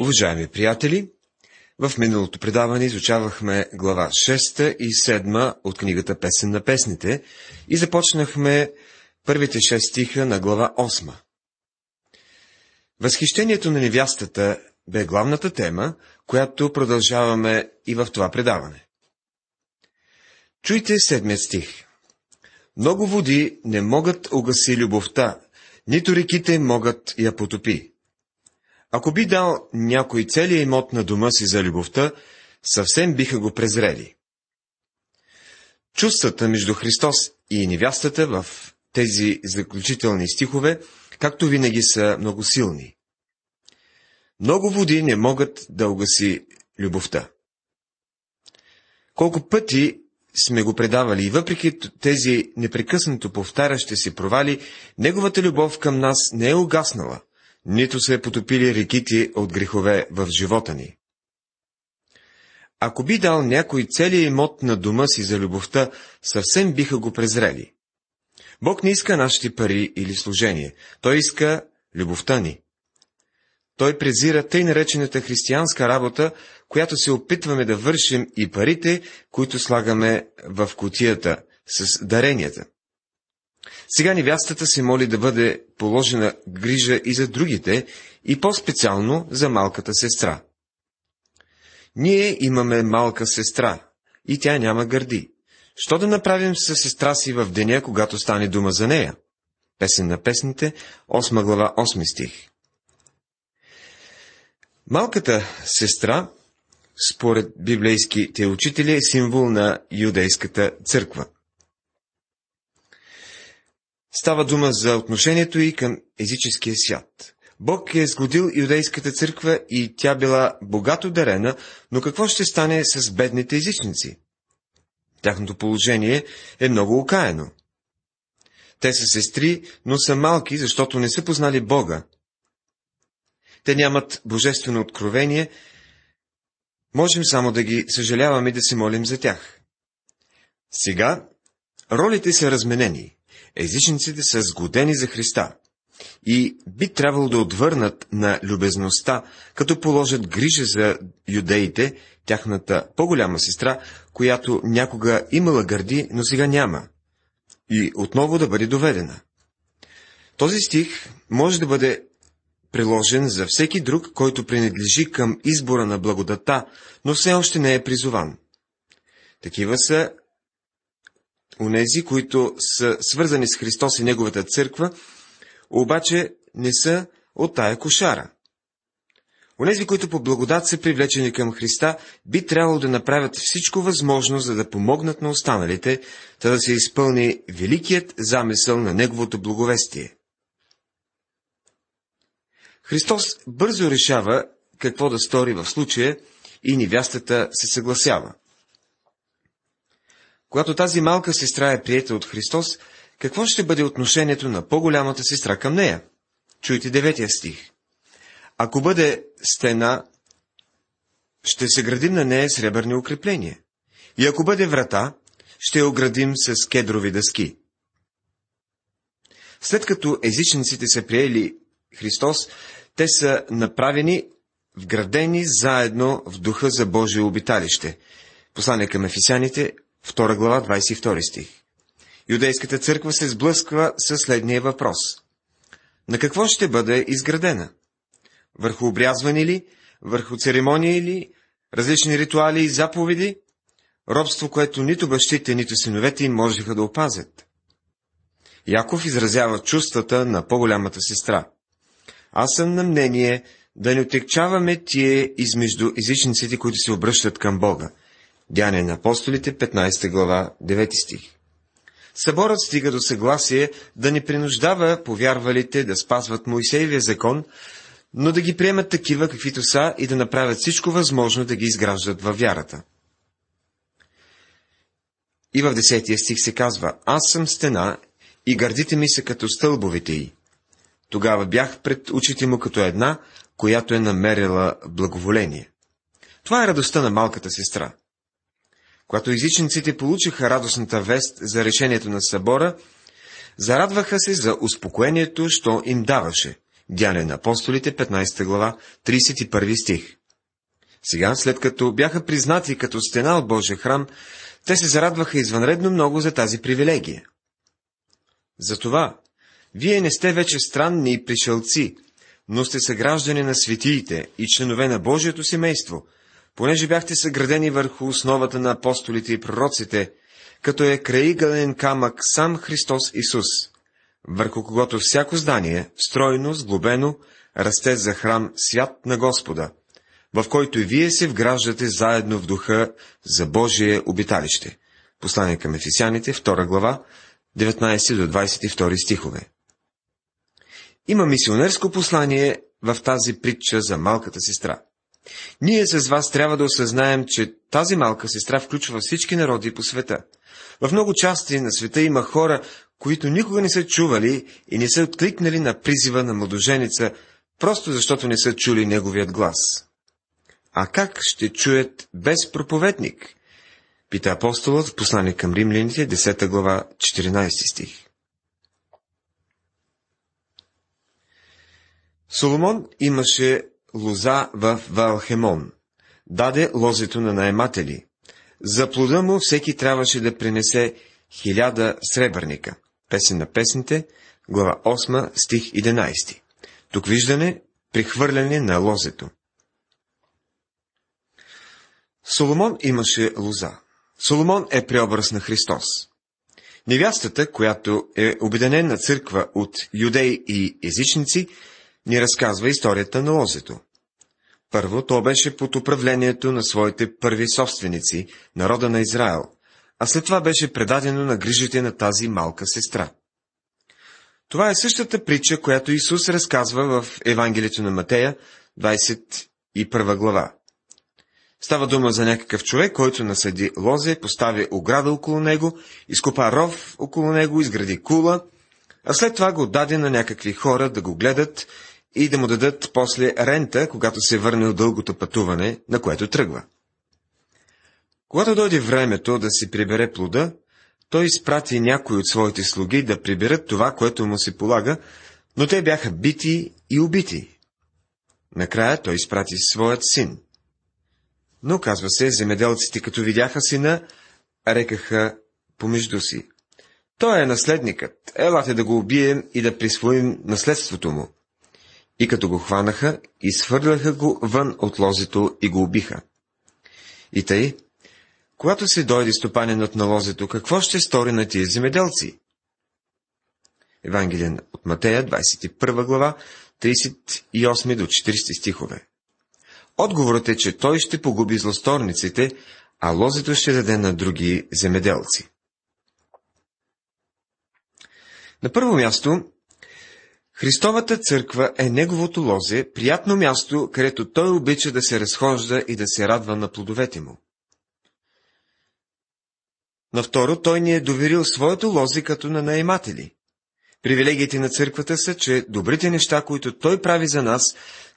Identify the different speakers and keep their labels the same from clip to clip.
Speaker 1: Уважаеми приятели, в миналото предаване изучавахме глава 6 и 7 от книгата Песен на песните и започнахме първите 6 стиха на глава 8. Възхищението на невястата бе главната тема, която продължаваме и в това предаване. Чуйте седмият стих. Много води не могат угаси любовта, нито реките могат я потопи. Ако би дал някой целият имот на дома си за любовта, съвсем биха го презрели. Чувствата между Христос и невястата в тези заключителни стихове, както винаги, са много силни. Много води не могат да угаси любовта. Колко пъти сме го предавали и въпреки тези непрекъснато повтарящи си провали, неговата любов към нас не е угаснала, нито се е потопили реките от грехове в живота ни. Ако би дал някой целият имот на дома си за любовта, съвсем биха го презрели. Бог не иска нашите пари или служение, Той иска любовта ни. Той презира тъй наречената християнска работа, която се опитваме да вършим и парите, които слагаме в котията с даренията. Сега невястата се моли да бъде положена грижа и за другите, и по-специално за малката сестра. Ние имаме малка сестра, и тя няма гърди. Що да направим с сестра си в деня, когато стане дума за нея? Песен на песните, 8 глава, 8 стих. Малката сестра, според библейските учители, е символ на юдейската църква. Става дума за отношението и към езическия свят. Бог е сгодил юдейската църква и тя била богато дарена, но какво ще стане с бедните езичници? Тяхното положение е много окаяно. Те са сестри, но са малки, защото не са познали Бога. Те нямат божествено откровение, можем само да ги съжаляваме и да се молим за тях. Сега ролите са разменени езичниците са сгодени за Христа и би трябвало да отвърнат на любезността, като положат грижа за юдеите, тяхната по-голяма сестра, която някога имала гърди, но сега няма, и отново да бъде доведена. Този стих може да бъде приложен за всеки друг, който принадлежи към избора на благодата, но все още не е призован. Такива са Онези, които са свързани с Христос и Неговата църква, обаче не са от тая кошара. Онези, които по благодат са привлечени към Христа, би трябвало да направят всичко възможно, за да помогнат на останалите, та да се изпълни великият замисъл на Неговото благовестие. Христос бързо решава какво да стори в случая и невястата се съгласява. Когато тази малка сестра е приета от Христос, какво ще бъде отношението на по-голямата сестра към нея? Чуйте деветия стих. Ако бъде стена, ще се градим на нея сребърни укрепления. И ако бъде врата, ще я оградим с кедрови дъски. След като езичниците са приели Христос, те са направени, вградени заедно в духа за Божие обиталище. Послание към ефисяните, 2 глава, 22 стих. Юдейската църква се сблъсква с следния въпрос. На какво ще бъде изградена? Върху обрязване ли? Върху церемония ли? Различни ритуали и заповеди? Робство, което нито бащите, нито синовете им можеха да опазят. Яков изразява чувствата на по-голямата сестра. Аз съм на мнение да не отекчаваме тие измежду езичниците, които се обръщат към Бога. Дяне на апостолите, 15 глава, 9 стих. Съборът стига до съгласие да не принуждава повярвалите да спазват Моисеевия закон, но да ги приемат такива, каквито са и да направят всичко възможно да ги изграждат във вярата. И в 10 стих се казва, аз съм стена и гърдите ми са като стълбовете й. Тогава бях пред очите му като една, която е намерила благоволение. Това е радостта на малката сестра. Когато езичниците получиха радостната вест за решението на събора, зарадваха се за успокоението, що им даваше, Дяне на апостолите, 15 глава, 31 стих. Сега, след като бяха признати като стена от Божия храм, те се зарадваха извънредно много за тази привилегия. Затова, вие не сте вече странни и пришелци, но сте съграждани на светиите и членове на Божието семейство, понеже бяхте съградени върху основата на апостолите и пророците, като е краигален камък сам Христос Исус, върху когото всяко здание, стройно, сглобено, расте за храм свят на Господа, в който и вие се вграждате заедно в духа за Божие обиталище. Послание към Ефисяните, 2 глава, 19 до 22 стихове. Има мисионерско послание в тази притча за малката сестра. Ние с вас трябва да осъзнаем, че тази малка сестра включва всички народи по света. В много части на света има хора, които никога не са чували и не са откликнали на призива на младоженица, просто защото не са чули неговият глас. А как ще чуят без проповедник? Пита апостолът в послание към римляните, 10 глава, 14 стих. Соломон имаше лоза в Валхемон. Даде лозето на наематели. За плода му всеки трябваше да принесе хиляда сребърника. Песен на песните, глава 8, стих 11. Тук виждане прихвърляне на лозето. Соломон имаше лоза. Соломон е преобраз на Христос. Невястата, която е обединена църква от юдеи и езичници, ни разказва историята на лозето. Първо, то беше под управлението на своите първи собственици, народа на Израел, а след това беше предадено на грижите на тази малка сестра. Това е същата притча, която Исус разказва в Евангелието на Матея, 21 глава. Става дума за някакъв човек, който насъди лозе, постави ограда около него, изкопа ров около него, изгради кула, а след това го даде на някакви хора да го гледат и да му дадат после рента, когато се върне от дългото пътуване, на което тръгва. Когато дойде времето да си прибере плода, той изпрати някои от своите слуги да приберат това, което му се полага, но те бяха бити и убити. Накрая той изпрати своят син. Но, казва се, земеделците, като видяха сина, рекаха помежду си. Той е наследникът. Елате да го убием и да присвоим наследството му. И като го хванаха, изхвърляха го вън от лозето и го убиха. И тъй, когато се дойде стопанинът на лозето, какво ще стори на тия земеделци? Евангелие от Матея, 21 глава, 38 до 40 стихове. Отговорът е, че той ще погуби злосторниците, а лозето ще даде на други земеделци. На първо място, Христовата църква е неговото лозе, приятно място, където той обича да се разхожда и да се радва на плодовете му. На второ, той ни е доверил своето лозе като на наематели. Привилегиите на църквата са, че добрите неща, които той прави за нас,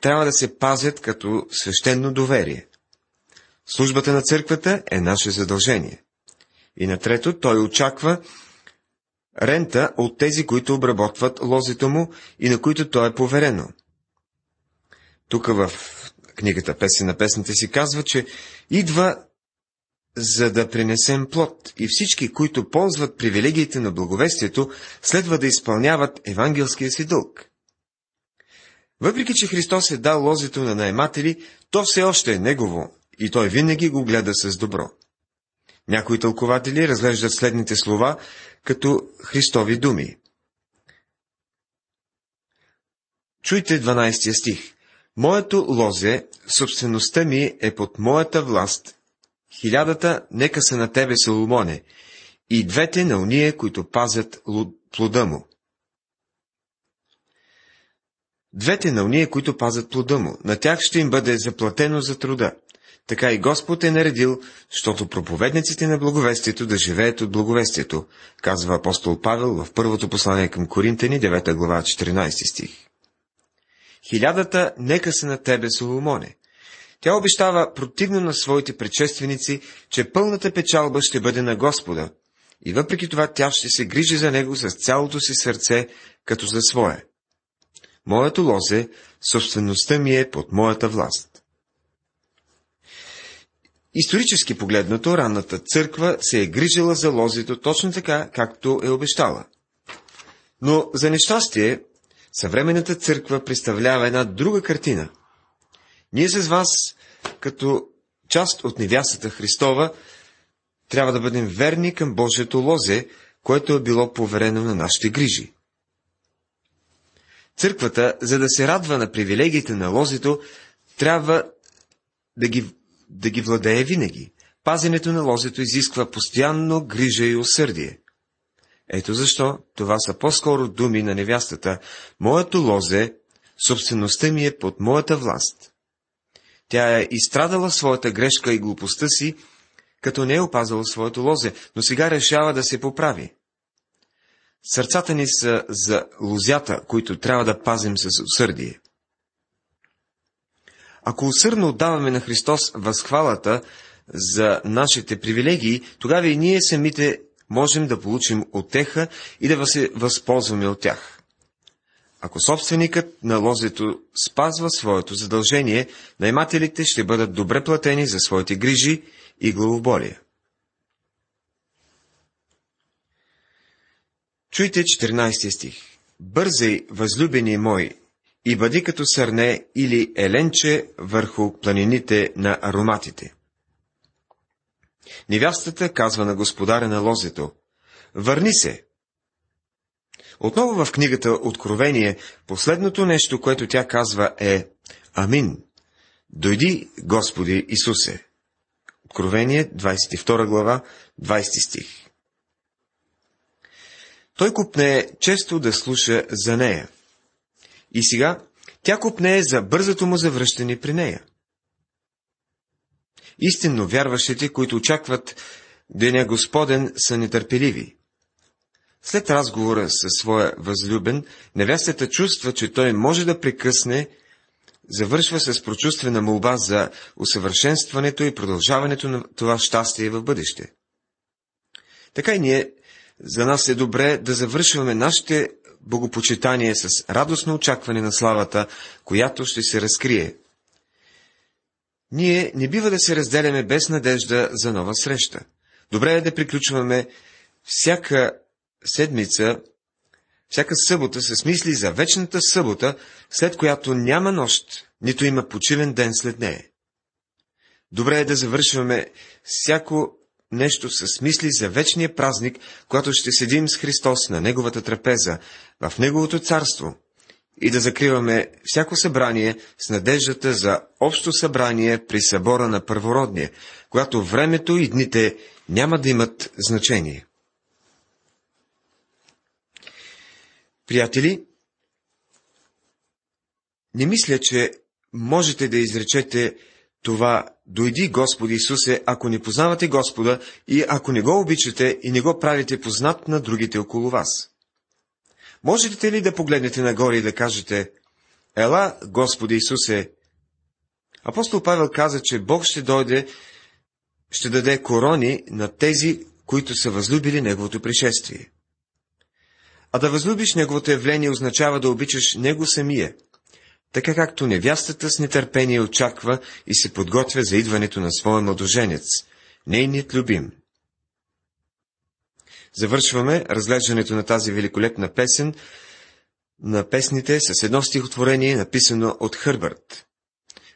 Speaker 1: трябва да се пазят като свещено доверие. Службата на църквата е наше задължение. И на трето, той очаква рента от тези, които обработват лозето му и на които то е поверено. Тук в книгата Песен на песните си казва, че идва за да принесем плод и всички, които ползват привилегиите на благовестието, следва да изпълняват евангелския си дълг. Въпреки, че Христос е дал лозето на наематели, то все още е негово и той винаги го гледа с добро. Някои тълкователи разглеждат следните слова като Христови думи. Чуйте 12 стих. Моето лозе, собствеността ми е под моята власт. Хилядата нека са на тебе, Соломоне, и двете на уния, които пазят плода му. Двете на уния, които пазят плода му, на тях ще им бъде заплатено за труда. Така и Господ е наредил, защото проповедниците на благовестието да живеят от благовестието, казва апостол Павел в първото послание към Коринтени, 9 глава, 14 стих. Хилядата нека се на тебе, Соломоне. Тя обещава противно на своите предшественици, че пълната печалба ще бъде на Господа, и въпреки това тя ще се грижи за него с цялото си сърце, като за свое. моето лозе, собствеността ми е под моята власт. Исторически погледнато, ранната църква се е грижила за лозето точно така, както е обещала. Но за нещастие, съвременната църква представлява една друга картина. Ние с вас, като част от невястата Христова, трябва да бъдем верни към Божието лозе, което е било поверено на нашите грижи. Църквата, за да се радва на привилегиите на лозето, трябва да ги, да ги владее винаги. Пазенето на лозето изисква постоянно грижа и усърдие. Ето защо това са по-скоро думи на невястата. Моето лозе, собствеността ми е под моята власт. Тя е изстрадала своята грешка и глупостта си, като не е опазала своето лозе, но сега решава да се поправи. Сърцата ни са за лозята, които трябва да пазим с усърдие. Ако усърдно отдаваме на Христос възхвалата за нашите привилегии, тогава и ние самите можем да получим отеха и да се възползваме от тях. Ако собственикът на лозето спазва своето задължение, наймателите ще бъдат добре платени за своите грижи и главоболие. Чуйте 14 стих. Бързай, възлюбени мой, и бъди като сърне или еленче върху планините на ароматите. Невястата казва на господаря на лозето, върни се. Отново в книгата Откровение, последното нещо, което тя казва е Амин. Дойди, Господи Исусе. Откровение, 22 глава, 20 стих. Той купне често да слуша за нея. И сега тя купне за бързото му завръщане при нея. Истинно вярващите, които очакват Деня Господен, са нетърпеливи. След разговора със своя възлюбен, невестата чувства, че той може да прекъсне, завършва с прочувствена молба за усъвършенстването и продължаването на това щастие в бъдеще. Така и ние, за нас е добре да завършваме нашите богопочитания с радостно очакване на славата, която ще се разкрие. Ние не бива да се разделяме без надежда за нова среща. Добре е да приключваме всяка седмица, всяка събота с мисли за вечната събота, след която няма нощ, нито има почивен ден след нея. Добре е да завършваме всяко нещо с мисли за вечния празник, когато ще седим с Христос на Неговата трапеза, в Неговото царство, и да закриваме всяко събрание с надеждата за общо събрание при събора на първородния, когато времето и дните няма да имат значение. Приятели, не мисля, че можете да изречете това дойди Господи Исусе, ако не познавате Господа и ако не го обичате и не го правите познат на другите около вас. Можете ли да погледнете нагоре и да кажете, Ела, Господи Исусе, Апостол Павел каза, че Бог ще дойде, ще даде корони на тези, които са възлюбили Неговото пришествие. А да възлюбиш Неговото явление означава да обичаш Него самия, така както невястата с нетърпение очаква и се подготвя за идването на своя младоженец, нейният любим. Завършваме разглеждането на тази великолепна песен на песните с едно стихотворение, написано от Хърбърт.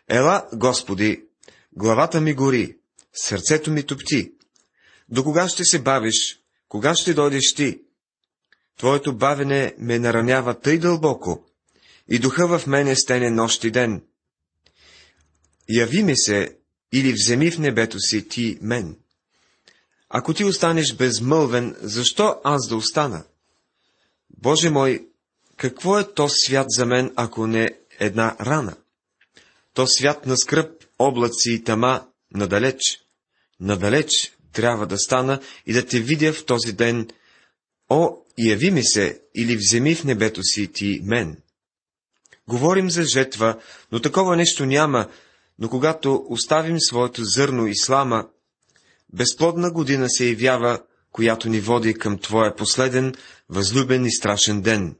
Speaker 1: Ела, Господи, главата ми гори, сърцето ми топти. До кога ще се бавиш? Кога ще дойдеш ти? Твоето бавене ме наранява тъй дълбоко, и духа в мене стене нощ и ден. Яви ми се или вземи в небето си ти мен. Ако ти останеш безмълвен, защо аз да остана? Боже мой, какво е то свят за мен, ако не една рана? То свят на скръп, облаци и тама, надалеч. Надалеч трябва да стана и да те видя в този ден. О, яви ми се или вземи в небето си ти мен. Говорим за жетва, но такова нещо няма, но когато оставим своето зърно и слама, безплодна година се явява, която ни води към Твоя последен, възлюбен и страшен ден.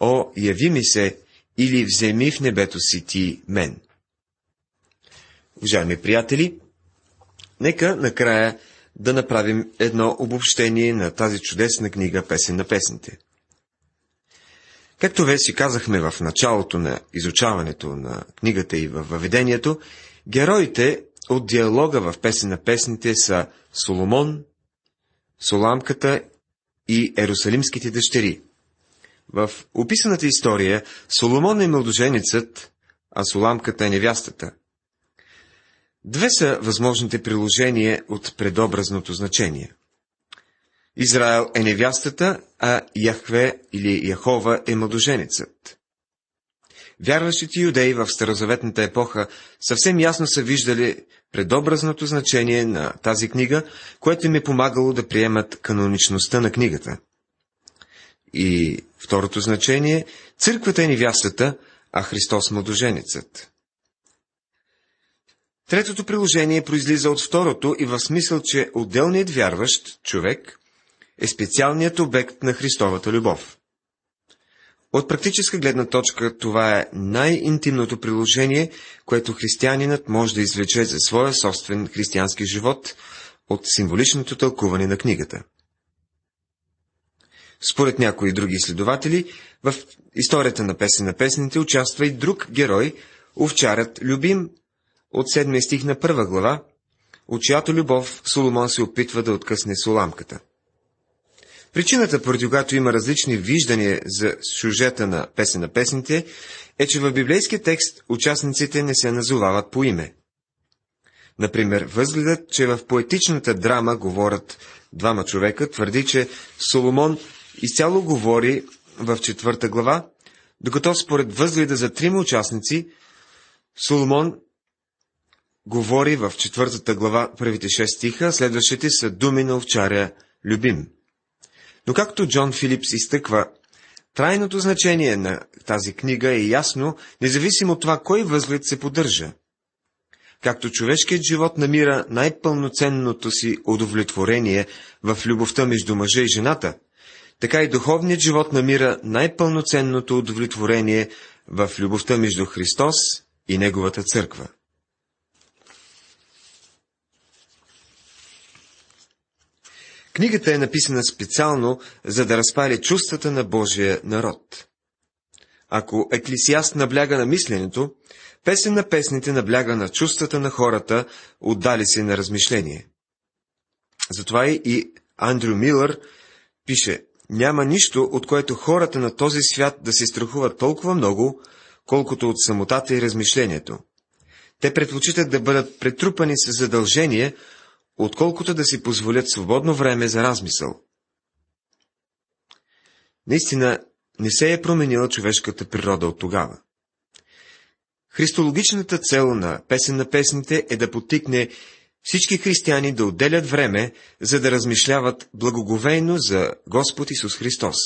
Speaker 1: О, яви ми се, или вземи в небето си ти мен. Уважаеми приятели, нека накрая да направим едно обобщение на тази чудесна книга Песен на песните. Както вече казахме в началото на изучаването на книгата и във въведението, героите от диалога в Песен на песните са Соломон, Соламката и Ерусалимските дъщери. В описаната история Соломон е младоженецът, а Соламката е невястата. Две са възможните приложения от предобразното значение. Израел е невястата, а Яхве или Яхова е младоженецът. Вярващите юдеи в старозаветната епоха съвсем ясно са виждали предобразното значение на тази книга, което им е помагало да приемат каноничността на книгата. И второто значение – църквата е невястата, а Христос младоженецът. Третото приложение произлиза от второто и в смисъл, че отделният вярващ човек е специалният обект на Христовата любов. От практическа гледна точка това е най-интимното приложение, което християнинът може да извлече за своя собствен християнски живот от символичното тълкуване на книгата. Според някои други изследователи, в историята на песен на песните участва и друг герой, овчарят Любим, от седмия стих на първа глава, от чиято любов Соломон се опитва да откъсне соламката. Причината, поради която има различни виждания за сюжета на песен на песните, е, че в библейския текст участниците не се назовават по име. Например, възгледът, че в поетичната драма говорят двама човека, твърди, че Соломон изцяло говори в четвърта глава, докато според възгледа за трима участници, Соломон говори в четвъртата глава, първите шест стиха, следващите са думи на овчаря Любим. Но както Джон Филипс изтъква, трайното значение на тази книга е ясно, независимо от това, кой възглед се поддържа. Както човешкият живот намира най-пълноценното си удовлетворение в любовта между мъжа и жената, така и духовният живот намира най-пълноценното удовлетворение в любовта между Христос и Неговата църква. Книгата е написана специално, за да разпали чувствата на Божия народ. Ако еклисиаст набляга на мисленето, песен на песните набляга на чувствата на хората, отдали се на размишление. Затова и Андрю Милър пише, няма нищо, от което хората на този свят да се страхуват толкова много, колкото от самотата и размишлението. Те предпочитат да бъдат претрупани с задължение, отколкото да си позволят свободно време за размисъл. Наистина, не се е променила човешката природа от тогава. Христологичната цел на песен на песните е да потикне всички християни да отделят време, за да размишляват благоговейно за Господ Исус Христос.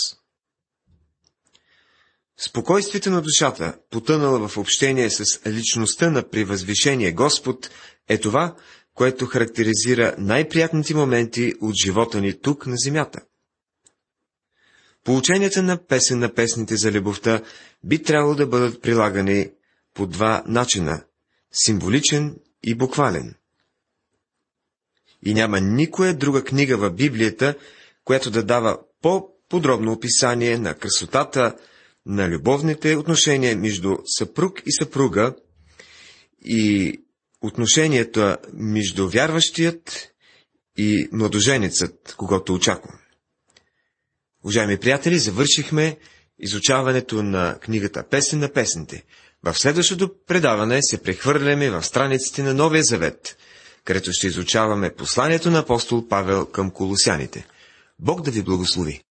Speaker 1: Спокойствието на душата, потънала в общение с личността на превъзвишение Господ, е това, което характеризира най-приятните моменти от живота ни тук на земята. Полученията на песен на песните за любовта би трябвало да бъдат прилагани по два начина – символичен и буквален. И няма никоя друга книга в Библията, която да дава по-подробно описание на красотата на любовните отношения между съпруг и съпруга и отношенията между вярващият и младоженецът, когато очаквам. Уважаеми приятели, завършихме изучаването на книгата Песен на песните. В следващото предаване се прехвърляме в страниците на Новия Завет, където ще изучаваме посланието на апостол Павел към колосяните. Бог да ви благослови!